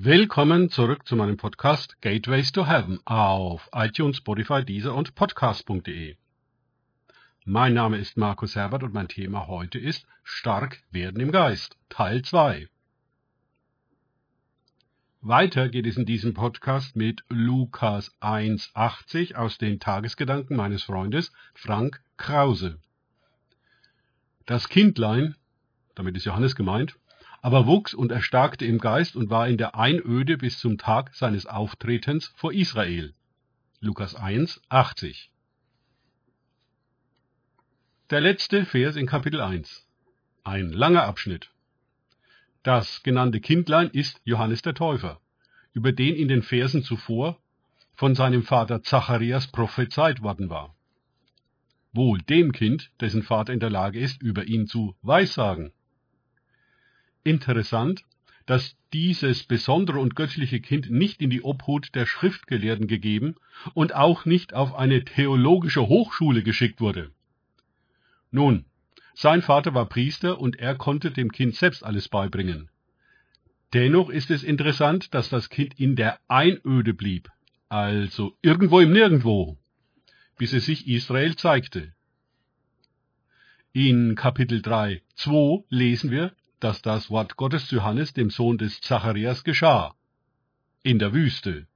Willkommen zurück zu meinem Podcast Gateways to Heaven auf iTunes, Spotify, Deezer und Podcast.de. Mein Name ist Markus Herbert und mein Thema heute ist Stark werden im Geist, Teil 2. Weiter geht es in diesem Podcast mit Lukas 1,80 aus den Tagesgedanken meines Freundes Frank Krause. Das Kindlein, damit ist Johannes gemeint, aber wuchs und erstarkte im Geist und war in der Einöde bis zum Tag seines Auftretens vor Israel. Lukas 1, 80. Der letzte Vers in Kapitel 1. Ein langer Abschnitt. Das genannte Kindlein ist Johannes der Täufer, über den in den Versen zuvor von seinem Vater Zacharias prophezeit worden war. Wohl dem Kind, dessen Vater in der Lage ist, über ihn zu weissagen. Interessant, dass dieses besondere und göttliche Kind nicht in die Obhut der Schriftgelehrten gegeben und auch nicht auf eine theologische Hochschule geschickt wurde. Nun, sein Vater war Priester und er konnte dem Kind selbst alles beibringen. Dennoch ist es interessant, dass das Kind in der Einöde blieb, also irgendwo im Nirgendwo, bis es sich Israel zeigte. In Kapitel 3, 2 lesen wir, dass das Wort Gottes zu Johannes, dem Sohn des Zacharias, geschah. In der Wüste.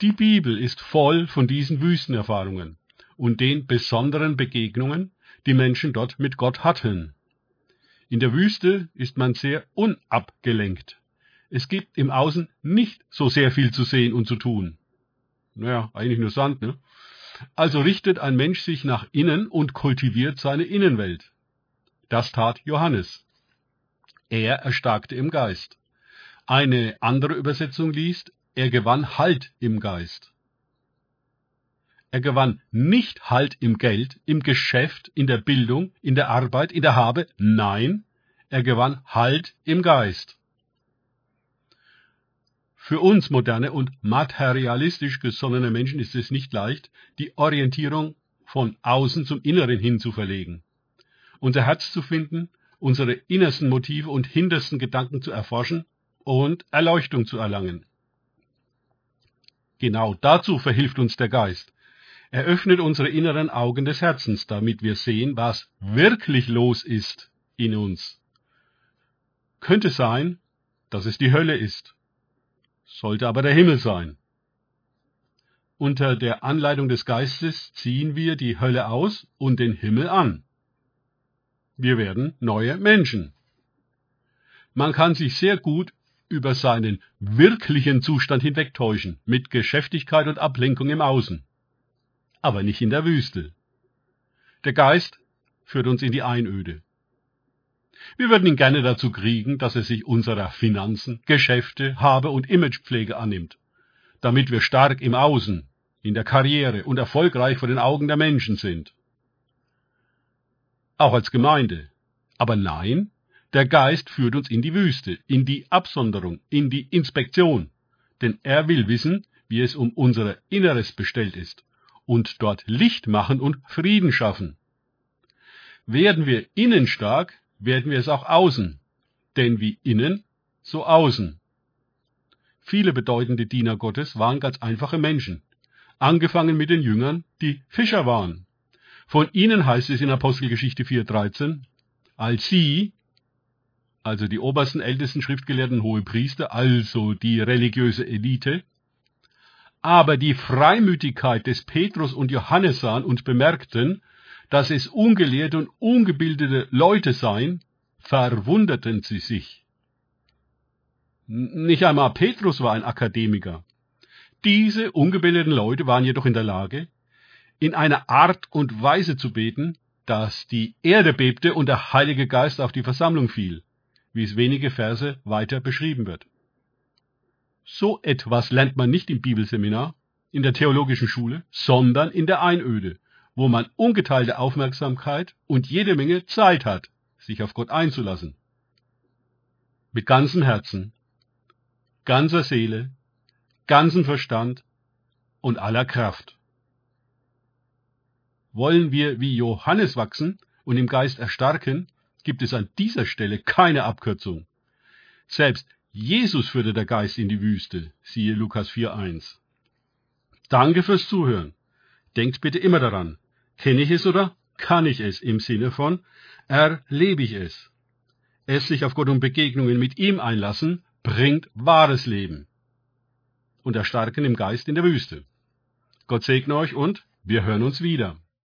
Die Bibel ist voll von diesen Wüstenerfahrungen und den besonderen Begegnungen, die Menschen dort mit Gott hatten. In der Wüste ist man sehr unabgelenkt. Es gibt im Außen nicht so sehr viel zu sehen und zu tun. Naja, eigentlich nur Sand, ne? Also richtet ein Mensch sich nach innen und kultiviert seine Innenwelt. Das tat Johannes. Er erstarkte im Geist. Eine andere Übersetzung liest, er gewann Halt im Geist. Er gewann nicht Halt im Geld, im Geschäft, in der Bildung, in der Arbeit, in der Habe, nein, er gewann Halt im Geist. Für uns moderne und materialistisch gesonnene Menschen ist es nicht leicht, die Orientierung von außen zum Inneren hin zu verlegen unser Herz zu finden, unsere innersten Motive und hintersten Gedanken zu erforschen und Erleuchtung zu erlangen. Genau dazu verhilft uns der Geist. Er öffnet unsere inneren Augen des Herzens, damit wir sehen, was wirklich los ist in uns. Könnte sein, dass es die Hölle ist, sollte aber der Himmel sein. Unter der Anleitung des Geistes ziehen wir die Hölle aus und den Himmel an. Wir werden neue Menschen. Man kann sich sehr gut über seinen wirklichen Zustand hinwegtäuschen, mit Geschäftigkeit und Ablenkung im Außen. Aber nicht in der Wüste. Der Geist führt uns in die Einöde. Wir würden ihn gerne dazu kriegen, dass er sich unserer Finanzen, Geschäfte, Habe und Imagepflege annimmt, damit wir stark im Außen, in der Karriere und erfolgreich vor den Augen der Menschen sind auch als Gemeinde. Aber nein, der Geist führt uns in die Wüste, in die Absonderung, in die Inspektion, denn er will wissen, wie es um unser Inneres bestellt ist, und dort Licht machen und Frieden schaffen. Werden wir innen stark, werden wir es auch außen, denn wie innen, so außen. Viele bedeutende Diener Gottes waren ganz einfache Menschen, angefangen mit den Jüngern, die Fischer waren. Von ihnen heißt es in Apostelgeschichte 4,13, als sie, also die obersten, ältesten Schriftgelehrten hohe Priester, also die religiöse Elite, aber die Freimütigkeit des Petrus und Johannes sahen und bemerkten, dass es ungelehrte und ungebildete Leute seien, verwunderten sie sich. Nicht einmal Petrus war ein Akademiker. Diese ungebildeten Leute waren jedoch in der Lage, in einer Art und Weise zu beten, dass die Erde bebte und der Heilige Geist auf die Versammlung fiel, wie es wenige Verse weiter beschrieben wird. So etwas lernt man nicht im Bibelseminar, in der theologischen Schule, sondern in der Einöde, wo man ungeteilte Aufmerksamkeit und jede Menge Zeit hat, sich auf Gott einzulassen. Mit ganzem Herzen, ganzer Seele, ganzem Verstand und aller Kraft. Wollen wir wie Johannes wachsen und im Geist erstarken, gibt es an dieser Stelle keine Abkürzung. Selbst Jesus führte der Geist in die Wüste, siehe Lukas 4.1. Danke fürs Zuhören. Denkt bitte immer daran, kenne ich es oder kann ich es im Sinne von erlebe ich es. Es sich auf Gott und Begegnungen mit ihm einlassen, bringt wahres Leben und Erstarken im Geist in der Wüste. Gott segne euch und wir hören uns wieder.